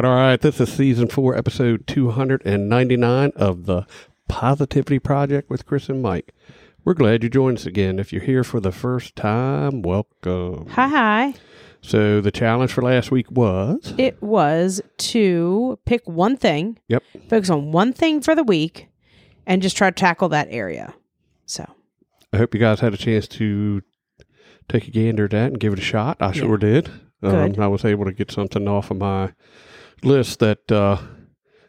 Right, all right. This is season four, episode 299 of the Positivity Project with Kris and Mike. We're glad you joined us again. If you're here for the first time, welcome. Hi, hi. So, the challenge for last week was It was to pick one thing, yep, focus on one thing for the week, and just try to tackle that area. So, I hope you guys had a chance to take a gander at that and give it a shot. I sure did. Um. I was able to get something off of my list that uh,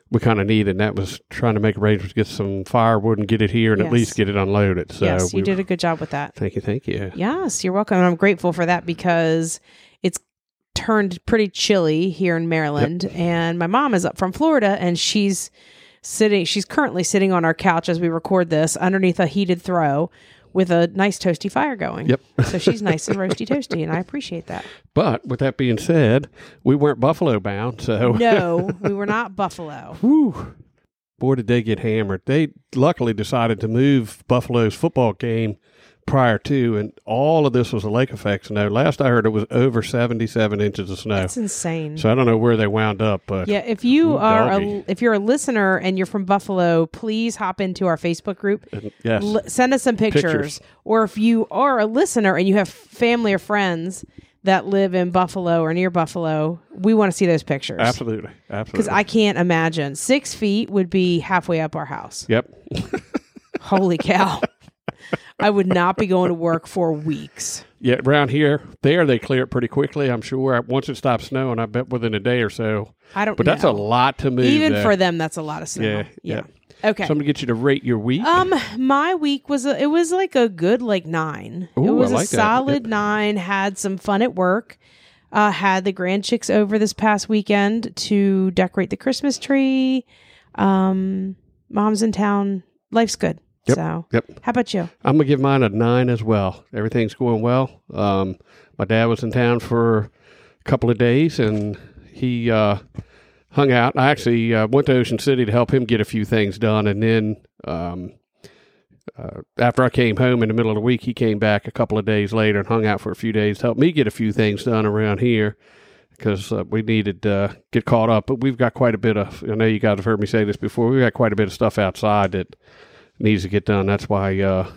we kind of needed, and that was trying to make arrangements to get some firewood and get it here and at least get it unloaded. So, yes, you we- did a good job with that. Thank you, thank you. Yes, you're welcome. And I'm grateful for that because it's turned pretty chilly here in Maryland. And my mom is up from Florida and she's sitting, she's currently sitting on our couch as we record this underneath a heated throw with a nice toasty fire going. Yep. so she's nice and roasty toasty. And I appreciate that. But with that being said, we weren't Buffalo bound, so No, we were not Buffalo. whew, boy, did they get hammered. They luckily decided to move Buffalo's football game prior to, and all of this was a lake effect snow. Last I heard, it was over seventy-seven inches of snow. That's insane. So I don't know where they wound up, but Yeah, if you are a, if you're a listener and you're from Buffalo, please hop into our Facebook group. yes, L- send us some pictures. Pictures. Or if you are a listener and you have family or friends that live in Buffalo or near Buffalo, we want to see those pictures. absolutely, absolutely. Because I can't imagine six feet would be halfway up our house. yep, Holy cow! I would not be going to work for weeks. yeah. Around here, there they clear it pretty quickly. I'm sure once it stops snowing, I bet within a day or so. I don't. But that's a lot to move. Even for them, that's a lot of snow. Yeah, yeah. Okay. So I'm gonna get you to rate your week. Um, my week was a, it was like a good like nine. it Ooh, I was like a that. solid nine. Had some fun at work. Uh, had the grand chicks over this past weekend to decorate the Christmas tree. Um, mom's in town. Life's good. Yep. So, Yep. how about you? I'm gonna give mine a nine as well. Everything's going well. Um, my dad was in town for a couple of days, and he uh, hung out. I actually uh, went to Ocean City to help him get a few things done, and then um, uh, after I came home in the middle of the week, he came back a couple of days later and hung out for a few days to help me get a few things done around here. Because uh, we needed to uh, get caught up, but we've got quite a bit of. I know you guys have heard me say this before. We've got quite a bit of stuff outside that needs to get done. That's why uh,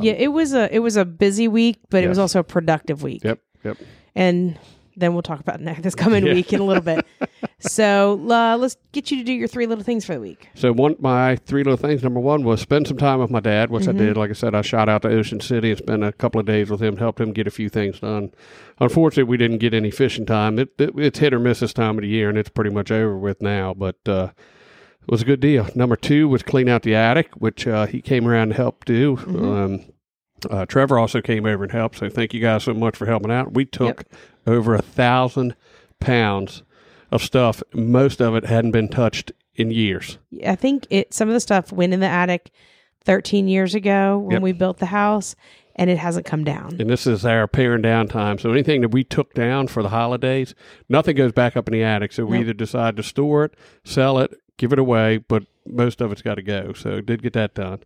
yeah, it was a it was a busy week, but it was also a productive week. Yep, yep. And then we'll talk about next this coming Yeah. week in a little bit. so uh, let's get you to do your three little things for the week. So one, my three little things. Number one was spend some time with my dad, which Mm-hmm. I did. Like I said, I shot out to Ocean City and spent a couple of days with him, helped him get a few things done. Unfortunately, we didn't get any fishing time. It, it, it's hit or miss this time of the year, and it's pretty much over with now. But uh, was a good deal. Number two was clean out the attic, which uh, he came around to help do. Mm-hmm. Um, uh, Trevor also came over and helped. So thank you guys so much for helping out. We took over a thousand pounds of stuff. Most of it hadn't been touched in years. I think it some of the stuff went in the attic 13 years ago when Yep. we built the house and it hasn't come down. And this is our paring down time. So anything that we took down for the holidays, nothing goes back up in the attic. So we Nope. either decide to store it, sell it, give it away, but most of it's got to go. So did get that done.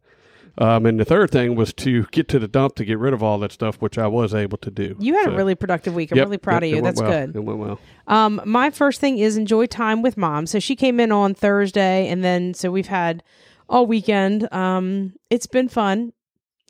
Um, and the third thing was to get to the dump to get rid of all that stuff, which I was able to do. You had So, a really productive week. I'm yep, really proud yep, of you. That's well. good. It went well. Um, my first thing is enjoy time with mom. So she came in on Thursday, and then so we've had all weekend. Um, it's been fun.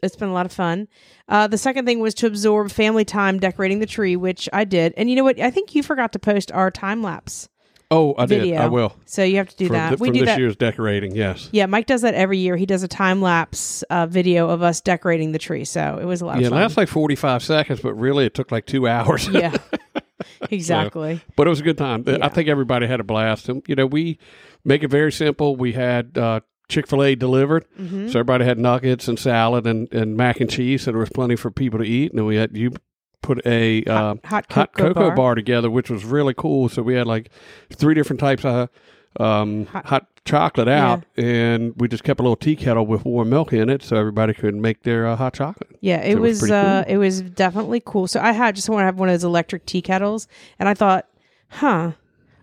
It's been a lot of fun. Uh, the second thing was to absorb family time decorating the tree, which I did. And you know what? I think you forgot to post our time lapse Oh, I video. did. I will. So you have to do from that. th- we do this that. year's decorating, yes. Yeah, Mike does that every year. He does a time lapse uh, video of us decorating the tree. So it was a lot Yeah, lasts like 45 seconds, but really it took like two hours. yeah, exactly. but it was a good time. Yeah. I think everybody had a blast. And, you know, we make it very simple. We had uh, Chick fil A delivered. Mm-hmm. So everybody had nuggets and salad and, and mac and cheese. So there was plenty for people to eat. And then we had you put a uh, hot hot cocoa cocoa bar. bar. together, which was really cool. So we had like three different types of um, hot, chocolate out, and we just kept a little tea kettle with warm milk in it, so everybody could make their uh, hot chocolate. Yeah, it So it was was, uh, cool. it was definitely cool. So I had just want to have one of those electric tea kettles, and I thought, huh,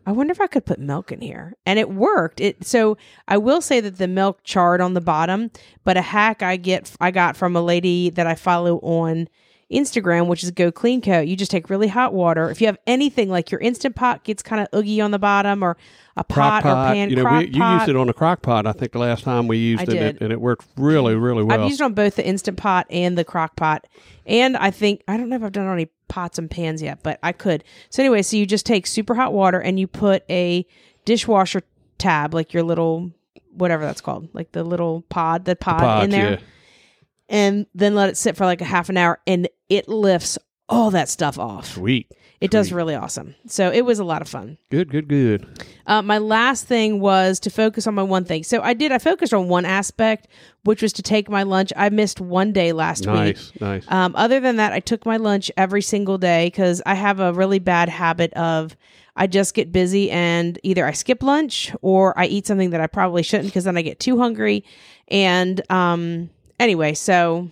I wonder if I could put milk in here, and it worked. It so I will say that the milk charred on the bottom, but a hack I get I got from a lady that I follow on Instagram, which is Go Clean Co. You just take really hot water. If you have anything like your instant pot gets kind of oogie on the bottom, or a pot, Crock or pan you know, crock we, you pot. used it on a crock pot. I think the last time we used I it, and did. it, and it worked really, really well. I've used it on both the instant pot and the crock pot. And I think I don't know if I've done it on any pots and pans yet, but I could. So anyway, so you just take super hot water and you put a dishwasher tab, like your little whatever that's called, like the little pod, the pod Pods, in there, yeah. and then let it sit for like a half an hour, and it lifts all that stuff off. Sweet. It does really awesome. So it was a lot of fun. Good, good, good. Uh, my last thing was to focus on my one thing. So I did. I focused on one aspect, which was to take my lunch. I missed one day last week. Nice, nice. Um, other than that, I took my lunch every single day because I have a really bad habit of I just get busy and either I skip lunch or I eat something that I probably shouldn't because then I get too hungry. And um, anyway, so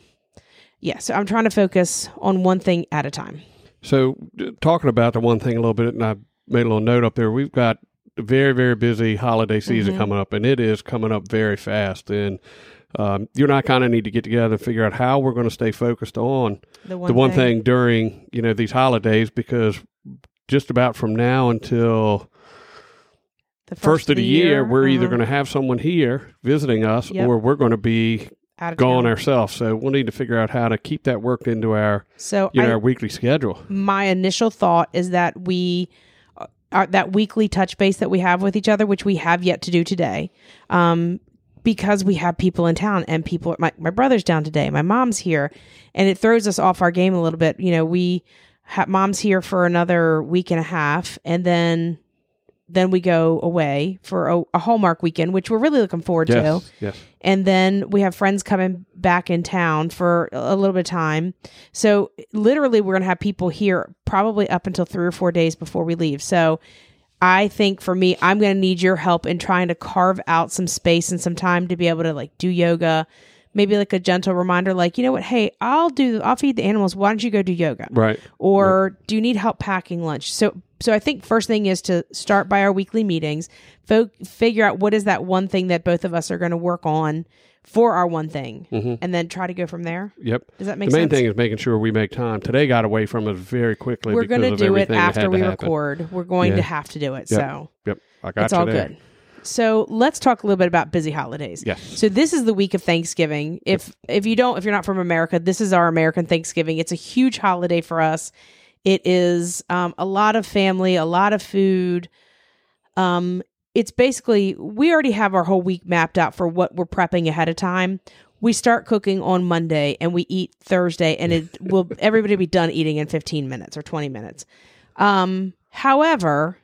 yeah, so I'm trying to focus on one thing at a time. So, talking about the one thing a little bit, and I made a little note up there. We've got a very, very busy holiday season Mhm. coming up, and it is coming up very fast. And um, you and I kind of need to get together and figure out how we're going to stay focused on The one, the one thing. during you know these holidays, because just about from now until the first, of the year, we're either uh-huh, going to have someone here visiting us, Yep. or we're going to be out of gone town. ourselves. So we'll need to figure out how to keep that worked into our So you know I, our weekly schedule. my initial thought is that we uh, are that weekly touch base that we have with each other, which we have yet to do today, um, because we have people in town and people. My my brother's down today, my mom's here, and it throws us off our game a little bit. You know, we ha- mom's here for another week and a half, and then then we go away for a, a Hallmark weekend, which we're really looking forward to Yes, yes. and then we have friends coming back in town for a little bit of time. So literally, we're gonna have people here probably up until three or four days before we leave. So I think for me, I'm gonna need your help in trying to carve out some space and some time to be able to like do yoga. Maybe like a gentle reminder, like you know what? Hey, I'll do. I'll feed the animals. Why don't you go do yoga? Right. or do you need help packing lunch so so i think first thing is to start by our weekly meetings fo- figure out what is that one thing that both of us are going to work on for our one thing mm-hmm. and then try to go from there Yep. does that make sense? the main sense thing is making sure we make time. Today got away from us very quickly. we're going to do it everything that had after we happen. record we're going Yeah. to have to do it Yep. so Yep. I got it's all there. good so let's talk a little bit about busy holidays Yes. So this is the week of Thanksgiving. If if you don't if you're not from America, this is our American Thanksgiving. It's a huge holiday for us. It is um, a lot of family, a lot of food. Um, it's basically we already have our whole week mapped out for what we're prepping ahead of time. We start cooking on Monday and we eat Thursday, and it will everybody will be done eating in 15 minutes or 20 minutes. Um, however,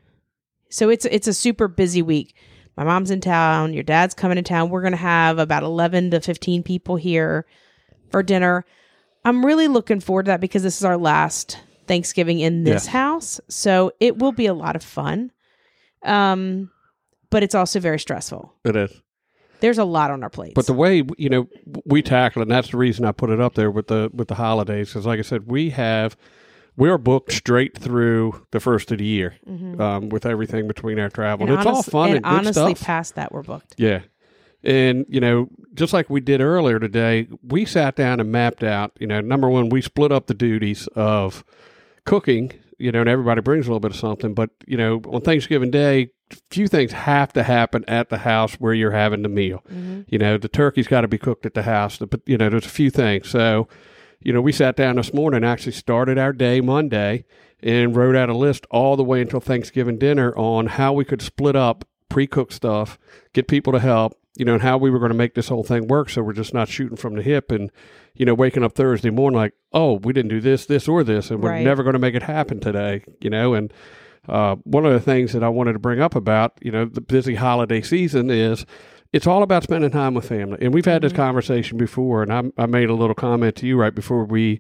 so it's it's a super busy week. My mom's in town. Your dad's coming to town. We're going to have about 11 to 15 people here for dinner. I'm really looking forward to that because this is our last Thanksgiving in this Yes. house. So it will be a lot of fun. Um, but it's also very stressful. It is. There's a lot on our plates. But the way you know we tackle it, and that's the reason I put it up there with the with the holidays, because like I said, we have we are booked straight through the first of the year um, with everything between our travel. And, it's all fun and, and good honestly, stuff. past that, we're booked. Yeah. And, you know, just like we did earlier today, we sat down and mapped out, you know, number one, we split up the duties of cooking, you know, and everybody brings a little bit of something. But, you know, on Thanksgiving Day, few things have to happen at the house where you're having the meal. You know, the turkey's got to be cooked at the house, but, you know, there's a few things. So, you know, we sat down this morning actually started our day Monday and wrote out a list all the way until Thanksgiving dinner on how we could split up pre cooked stuff, get people to help, you know, and how we were going to make this whole thing work. So we're just not shooting from the hip and, you know, waking up Thursday morning like, oh, we didn't do this, this, or this, and we're Right. never going to make it happen today, you know, and, uh, one of the things that I wanted to bring up about, you know, the busy holiday season is it's all about spending time with family. And we've had this mm-hmm. conversation before, and I, I made a little comment to you right before we,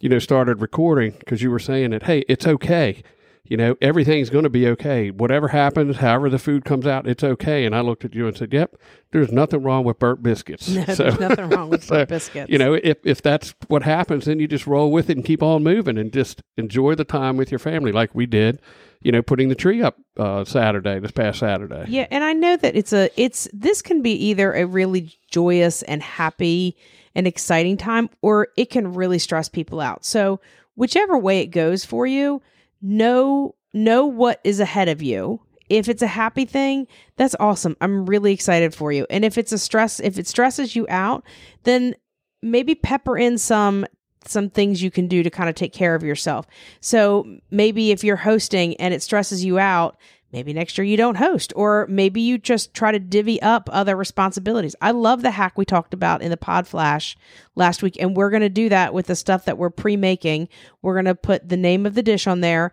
you know, started recording because you were saying that, hey, it's okay. you know, everything's going to be okay. Whatever happens, however the food comes out, it's okay. And I looked at you and said, "Yep, there's nothing wrong with burnt biscuits." No, there's nothing wrong with so, burnt biscuits. You know, if if that's what happens, then you just roll with it and keep on moving and just enjoy the time with your family, like we did. You know, putting the tree up uh, Saturday, this past Saturday. Yeah, and I know that it's a it's this can be either a really joyous and happy and exciting time or it can really stress people out. So, whichever way it goes for you, know know what is ahead of you. If it's a happy thing, that's awesome. I'm really excited for you. And if it's a stress if it stresses you out, then maybe pepper in some some things you can do to kind of take care of yourself. So maybe if you're hosting and it stresses you out, maybe next year you don't host or maybe you just try to divvy up other responsibilities i love the hack we talked about in the pod flash last week and we're going to do that with the stuff that we're pre-making we're going to put the name of the dish on there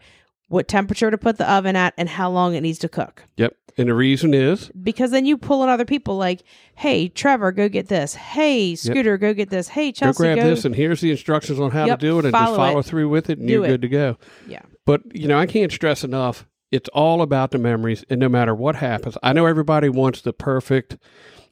what temperature to put the oven at and how long it needs to cook Yep. And the reason is because then you pull in other people like hey trevor go get this hey scooter go get this hey Chelsea, go grab go this and here's the instructions on how Yep, to do it and follow just follow it. through with it and Do you're it. good to go. yeah But you know, I can't stress enough. It's all about the memories, and no matter what happens, I know everybody wants the perfect,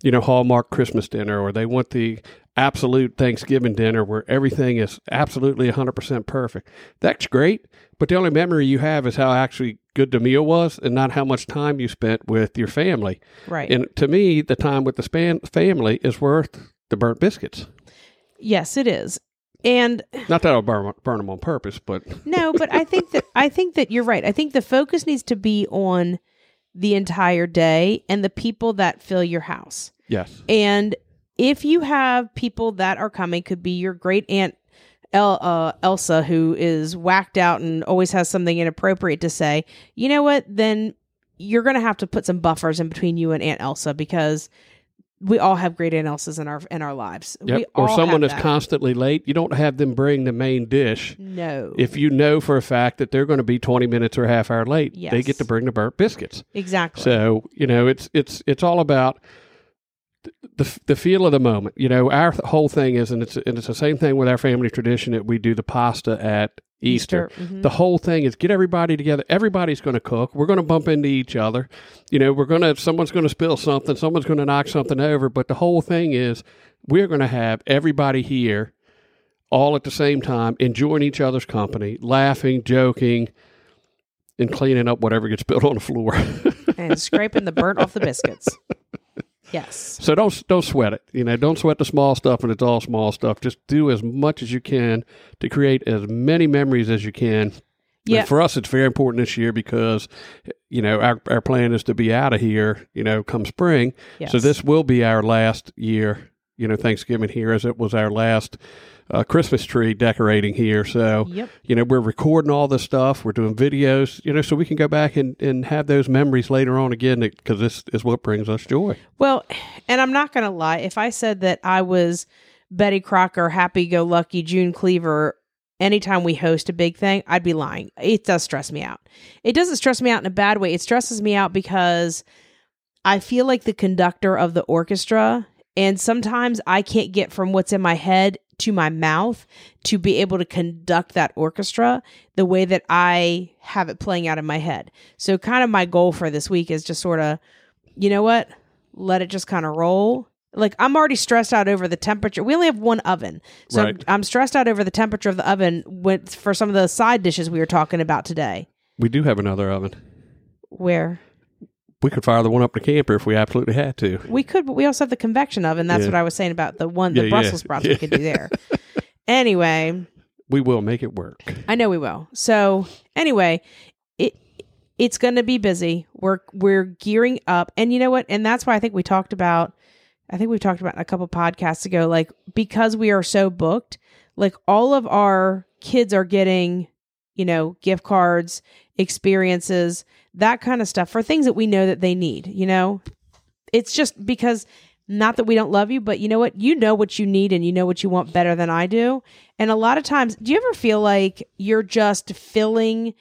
you know, Hallmark Christmas dinner, or they want the absolute Thanksgiving dinner where everything is absolutely 100% perfect. That's great, but the only memory you have is how actually good the meal was, and not how much time you spent with your family. right And to me, the time with the span family is worth the burnt biscuits. yes it is and Not that I'll burn, burn them on purpose, but No, but I think that I think that you're right. I think the focus needs to be on the entire day and the people that fill your house. yes. And if you have people that are coming, could be your great aunt El, uh, Elsa, who is whacked out and always has something inappropriate to say. You know what? Then you're going to have to put some buffers in between you and Aunt Elsa because we all have great Elsas in our in our lives. Yep. We Or all someone have that's that. constantly late. You don't have them bring the main dish. no, If you know for a fact that they're going to be 20 minutes or a half hour late, they get to bring the burnt biscuits. exactly. So, you know, it's it's it's all about the the feel of the moment. You know, our whole thing is and it's and it's the same thing with our family tradition that we do the pasta at Easter. mhm. The whole thing is get everybody together. Everybody's going to cook. We're going to bump into each other. You know, we're going to, someone's going to spill something, someone's going to knock something over. But the whole thing is we're going to have everybody here all at the same time, enjoying each other's company, laughing, joking, and cleaning up whatever gets spilled on the floor. and scraping the burnt off the biscuits. Yes. so don't don't sweat it. You know, don't sweat the small stuff when it's all small stuff. Just do as much as you can to create as many memories as you can Yeah. And for us, it's very important this year because, you know, our, our plan is to be out of here, you know, come spring. Yes. So this will be our last year, you know, Thanksgiving here as it was our last uh, Christmas tree decorating here. So, Yep. you know, we're recording all this stuff. We're doing videos, you know, so we can go back and, and have those memories later on again because this is what brings us joy. Well, and I'm not going to lie. If I said that I was Betty Crocker, happy go lucky, June Cleaver, anytime we host a big thing, I'd be lying. It does stress me out. It doesn't stress me out in a bad way. It stresses me out because I feel like the conductor of the orchestra. And sometimes I can't get from what's in my head to my mouth to be able to conduct that orchestra the way that I have it playing out in my head. So, kind of my goal for this week is just sort of, you know what? Let it just kind of roll. Like, I'm already stressed out over the temperature. We only have one oven. So, Right. I'm stressed out over the temperature of the oven with, for some of the side dishes we were talking about today. We do have another oven. Where We could fire the one up the camper if we absolutely had to. we could, but we also have the convection oven. And that's Yeah. what I was saying about the one, the yeah. Brussels sprouts we could do there. anyway, We will make it work. I know we will. So anyway, it it's going to be busy. We're we're gearing up, and you know what? And that's why I think we talked about. I think we talked about a couple podcasts ago, like because we are so booked, like all of our kids are getting, you know, gift cards, experiences, that kind of stuff for things that we know that they need. You know, it's just because not that we don't love you, but you know what? You know what you need and you know what you want better than I do. And a lot of times, do you ever feel like you're just filling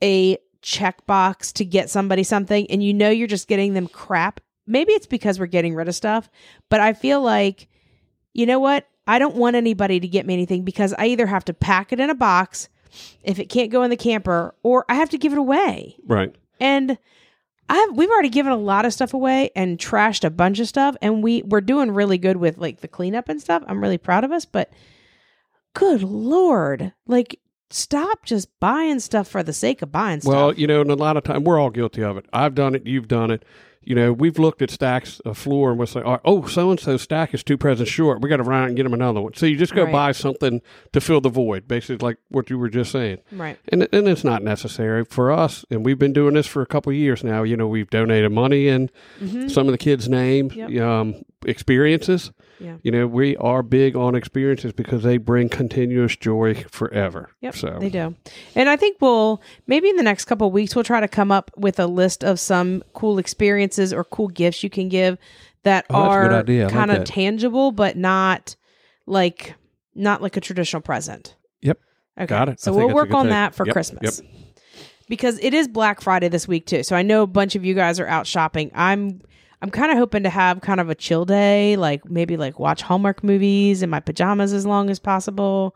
a checkbox to get somebody something and you know you're just getting them crap? Maybe it's because we're getting rid of stuff, but I feel like, you know what? I don't want anybody to get me anything because I either have to pack it in a box if it can't go in the camper, or I have to give it away. Right. And I've we've already given a lot of stuff away and trashed a bunch of stuff, and we we're doing really good with like the cleanup and stuff. I'm really proud of us, but good lord, like stop just buying stuff for the sake of buying stuff. Well, you know, and a lot of time we're all guilty of it. I've done it. You've done it. You know, we've looked at stacks of floor and we'll say, oh, so and so stack is two presents short. We got to run out and get them another one. So you just go Right. buy something to fill the void, basically, like what you were just saying. right. And, and it's not necessary for us. And we've been doing this for a couple of years now. You know, we've donated money and some of the kids' names, Mm-hmm. Yep. um, experiences. Yeah. You know, we are big on experiences because they bring continuous joy forever. Yep, So they do. And I think we'll maybe in the next couple of weeks we'll try to come up with a list of some cool experiences or cool gifts you can give that Oh, that's a good are kind of tangible but not like not like a traditional present. Yep. Okay. Got it. So I we'll work on thing. that for Yep, Christmas. Because it is Black Friday this week too. So I know a bunch of you guys are out shopping. I'm I'm kind of hoping to have kind of a chill day, like maybe like watch Hallmark movies in my pajamas as long as possible.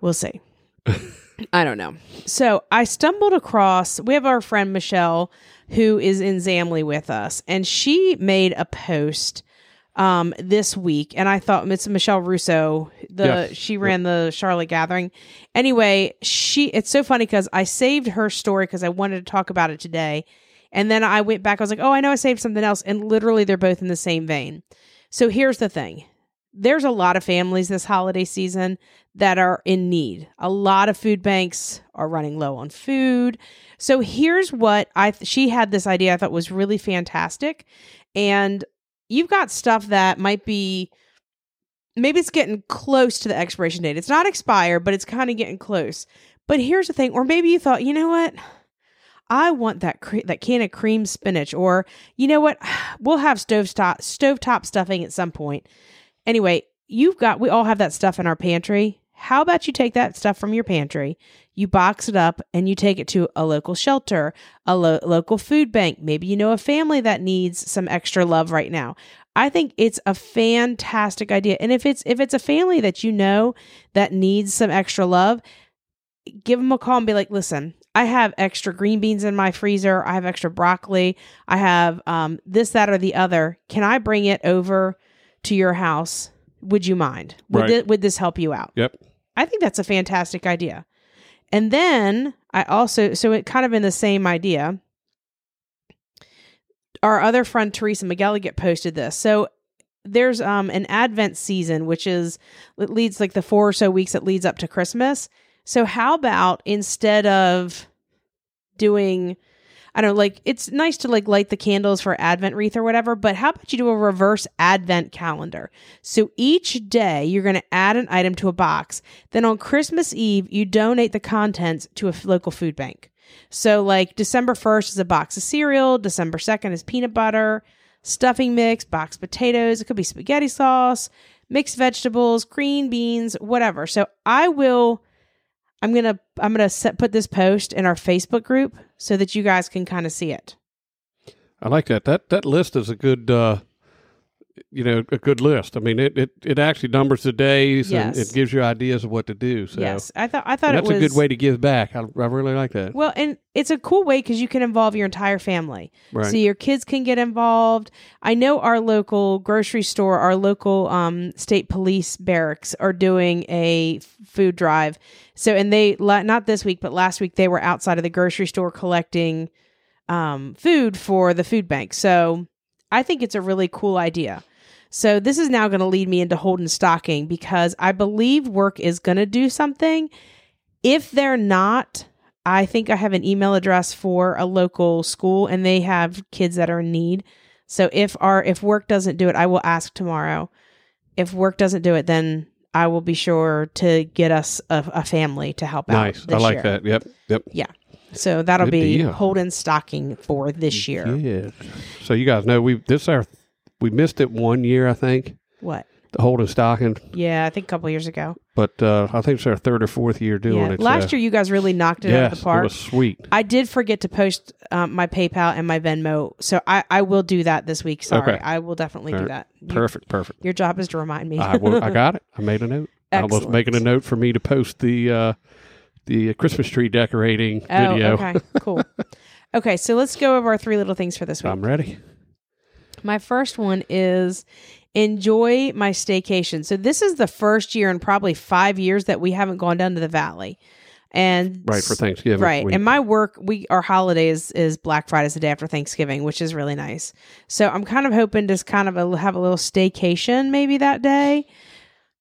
We'll see. I don't know. So I stumbled across, we have our friend Michelle who is in Zamley with us, and she made a post um this week and I thought it's Michelle Russo the Yes. she ran the Charlotte gathering anyway she it's so funny cuz I saved her story cuz I wanted to talk about it today and then I went back I was like oh I know I saved something else and literally they're both in the same vein so here's the thing there's a lot of families this holiday season that are in need. A lot of food banks are running low on food. So here's what I th- she had this idea I thought was really fantastic and you've got stuff that might be maybe it's getting close to the expiration date. It's not expired, but it's kind of getting close. But here's the thing, or maybe you thought, you know what? I want that cre- that can of cream spinach, or you know what? We'll have stovetop stovetop stuffing at some point. Anyway, you've got we all have that stuff in our pantry. How about you take that stuff from your pantry, you box it up, and you take it to a local shelter, a lo- local food bank. Maybe you know a family that needs some extra love right now. I think it's a fantastic idea. And if it's if it's a family that you know that needs some extra love, give them a call and be like, "Listen, I have extra green beans in my freezer. I have extra broccoli. I have um, this, that, or the other. Can I bring it over to your house? Would you mind? Would, Right. thi- would this help you out? Yep. I think that's a fantastic idea. And then I also, so it kind of in the same idea, our other friend Teresa McGilligan posted this. So there's um an Advent season, which is it leads like the four or so weeks that leads up to Christmas. So how about instead of doing I don't know, like it's nice to like light the candles for Advent wreath or whatever, but how about you do a reverse Advent calendar? So each day you're going to add an item to a box. Then on Christmas Eve, you donate the contents to a local food bank. So like December 1st is a box of cereal, December 2nd is peanut butter, stuffing mix, boxed potatoes, it could be spaghetti sauce, mixed vegetables, green beans, whatever. So I will I'm to I'm to set put this post in our Facebook group so that you guys can kind of see it. I like that. That that list is a good, uh, you know, a good list. I mean, it it, it actually numbers the days and it gives you ideas of what to do. So Yes. I thought I thought that's was a good way to give back. I, I really like that. Well, and it's a cool way because you can involve your entire family. Right. So your kids can get involved. I know our local grocery store, our local um, state police barracks are doing a food drive. So, and they, not this week, but last week, they were outside of the grocery store collecting um, food for the food bank. So I think it's a really cool idea. So this is now going to lead me into Holden Stocking because I believe work is going to do something. If they're not, I think I have an email address for a local school and they have kids that are in need. So if our if work doesn't do it, I will ask tomorrow. If work doesn't do it, then I will be sure to get us a, a family to help out. nice. I like year. that. Yep. Yep. Yeah. So that'll Good be deal. Holden stocking for this year. Yes. So you guys know we this is our we missed it one year I think What? the Holden Stocking, Yeah, I think a couple years ago. But uh, I think it's our third or fourth year doing Yeah. it. Last so. year you guys really knocked it out yes, of the park. it was sweet. I did forget to post um, my PayPal and my Venmo, so I, I will do that this week. Sorry, Okay. I will definitely do that. You- Perfect. Perfect. Your job is to remind me. I, will, I got it. I made a note. I was making a note for me to post the uh, the Christmas tree decorating Oh, video. okay, cool. okay, so let's go over our three little things for this week. I'm ready. My first one is enjoy my staycation. So this is the first year in probably five years that we haven't gone down to the valley. And Right for Thanksgiving. Right. week. And my work, we our holiday is, is Black Friday, is the day after Thanksgiving, which is really nice. So I'm kind of hoping to kind of a, have a little staycation maybe that day,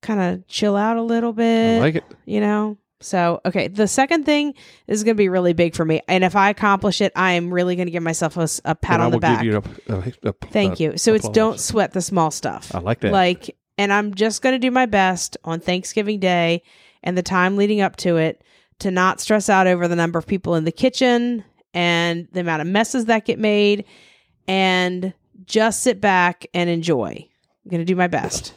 kind of chill out a little bit I like it. you know so okay the second thing is going to be really big for me and if i accomplish it i am really going to give myself a pat And on the back. you a, a, a- thank a- you. So it's don't sweat the small stuff. I like that. like and i'm just going to do my best on thanksgiving day and the time leading up to it to not stress out over the number of people in the kitchen and the amount of messes that get made and just sit back and enjoy. I'm going to do my best.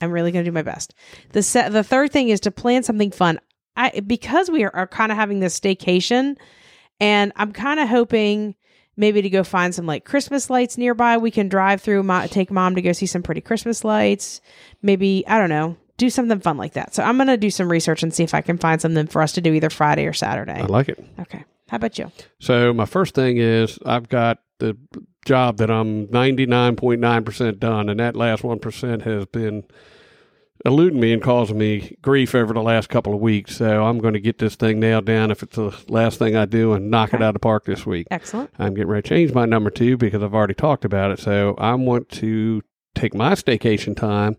I'm really going to do my best. The se- the third thing is to plan something fun i because we are, are kind of having this staycation and i'm kind of hoping maybe to go find some like Christmas lights nearby. We can drive through, mo- take mom to go see some pretty Christmas lights. Maybe, I don't know, do something fun like that. So I'm going to do some research and see if I can find something for us to do either Friday or Saturday. I like it. Okay. How about you? So my first thing is I've got the job that I'm 99.9% done, and that last 1% has been eluding me and causing me grief over the last couple of weeks. So I'm going to get this thing nailed down if it's the last thing I do and knock it out of the park this week. Excellent. I'm getting ready to change my number two because I've already talked about it. So I want to take my staycation time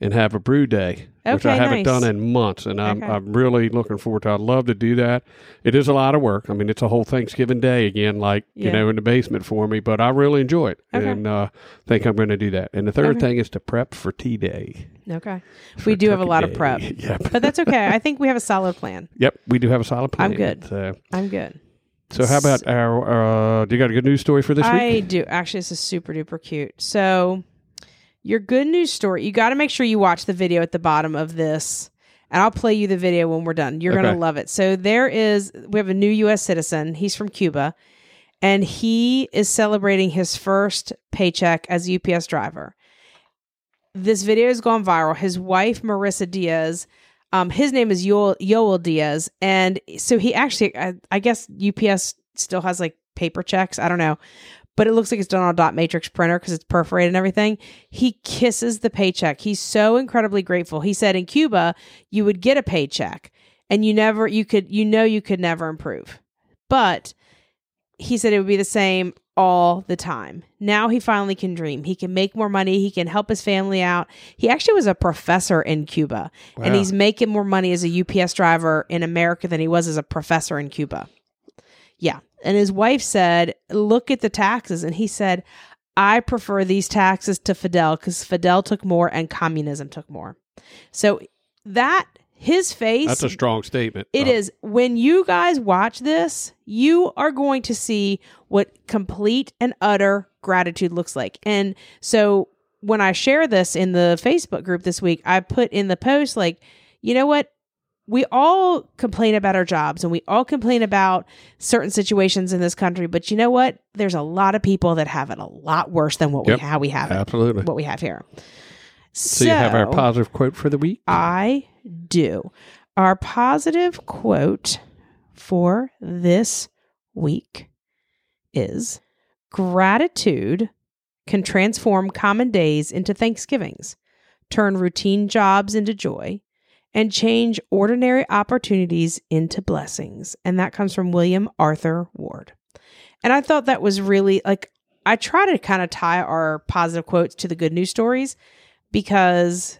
and have a brew day, which I Okay, haven't nice. done in months, and I'm Okay. I'm really looking forward to. it. I'd love to do that. It is a lot of work. I mean, it's a whole Thanksgiving day again, like you know, in the basement for me. But I really enjoy it, Okay. and uh, think I'm going to do that. And the third Okay. thing is to prep for tea day. Okay. We do have a lot of prep, yep. but that's okay. I think we have a solid plan. yep, we do have a solid plan. I'm good. So, I'm good. so how about our? Uh, do you got a good news story for this I week? I do. Actually, this is super duper cute. So, your good news story, you got to make sure you watch the video at the bottom of this. And I'll play you the video when we're done. You're going to love it. So, there is, we have a new U.S. citizen. He's from Cuba. And he is celebrating his first paycheck as a UPS driver. This video has gone viral. His wife, Marissa Diaz, um, his name is Yoel, Yoel Diaz. And so he actually, I, I guess UPS still has like paper checks. I don't know. But it looks like it's done on a dot matrix printer because it's perforated and everything. He kisses the paycheck. He's so incredibly grateful. He said in Cuba, you would get a paycheck and you never, you could, you know, you could never improve. But he said it would be the same all the time. Now he finally can dream. He can make more money. He can help his family out. He actually was a professor in Cuba and he's making more money as a UPS driver in America than he was as a professor in Cuba. Yeah. And his wife said, Look at the taxes. And he said, I prefer these taxes to Fidel because Fidel took more and communism took more. So that, his face. That's a strong statement. It Uh, is. When you guys watch this, you are going to see what complete and utter gratitude looks like. And so when I share this in the Facebook group this week, I put in the post, like, you know what? We all complain about our jobs and we all complain about certain situations in this country, but you know what? There's a lot of people that have it a lot worse than what Yep. we how we have it, Absolutely. what we have here. So, you have our positive quote for the week. I do. Our positive quote for this week is gratitude can transform common days into Thanksgivings, turn routine jobs into joy, and change ordinary opportunities into blessings. And that comes from William Arthur Ward. And I thought that was really like, I try to kind of tie our positive quotes to the good news stories because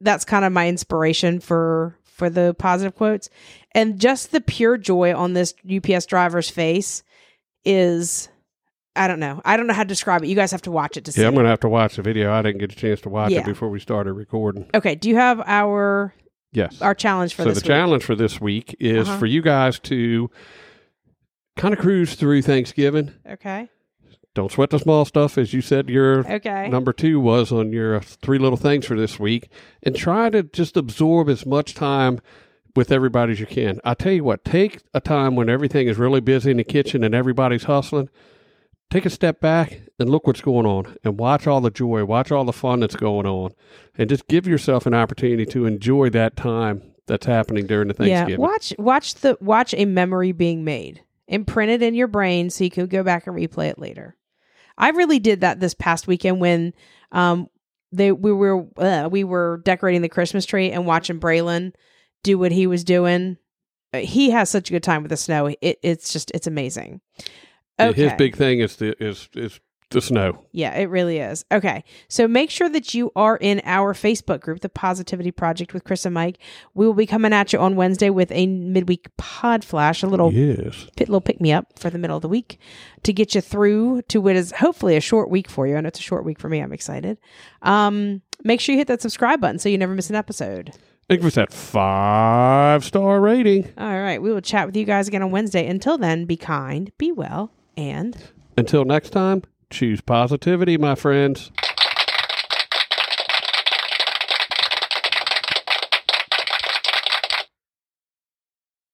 that's kind of my inspiration for for the positive quotes and just the pure joy on this UPS driver's face is I don't know. I don't know how to describe it. You guys have to watch it to see. Yeah, I'm going to have to watch the video. I didn't get a chance to watch Yeah. it before we started recording. Okay, do you have our Yes. our challenge for so this the week? challenge for this week is Uh-huh. for you guys to kind of cruise through Thanksgiving. Okay. Don't sweat the small stuff, as you said. Your Okay. number two was on your three little things for this week, and try to just absorb as much time with everybody as you can. I tell you what, take a time when everything is really busy in the kitchen and everybody's hustling. Take a step back and look what's going on, and watch all the joy, watch all the fun that's going on, and just give yourself an opportunity to enjoy that time that's happening during the Thanksgiving. Yeah, watch watch the watch a memory being made. Imprint it in your brain so you can go back and replay it later. I really did that this past weekend when um they we were uh, we were decorating the Christmas tree and watching Braylon do what he was doing. Uh, He has such a good time with the snow. It, it's just it's amazing. Yeah, His big thing is the is is the snow. Yeah, it really is. Okay. So make sure that you are in our Facebook group, The Positivity Project with Kris and Mike. We will be coming at you on Wednesday with a midweek pod flash, a little Yes. pit, little pick me up for the middle of the week to get you through to what is hopefully a short week for you. I know it's a short week for me. I'm excited. Um, make sure you hit that subscribe button so you never miss an episode. Give us that five star rating. All right. We will chat with you guys again on Wednesday. Until then, be kind, be well, and Until next time, choose positivity, my friends.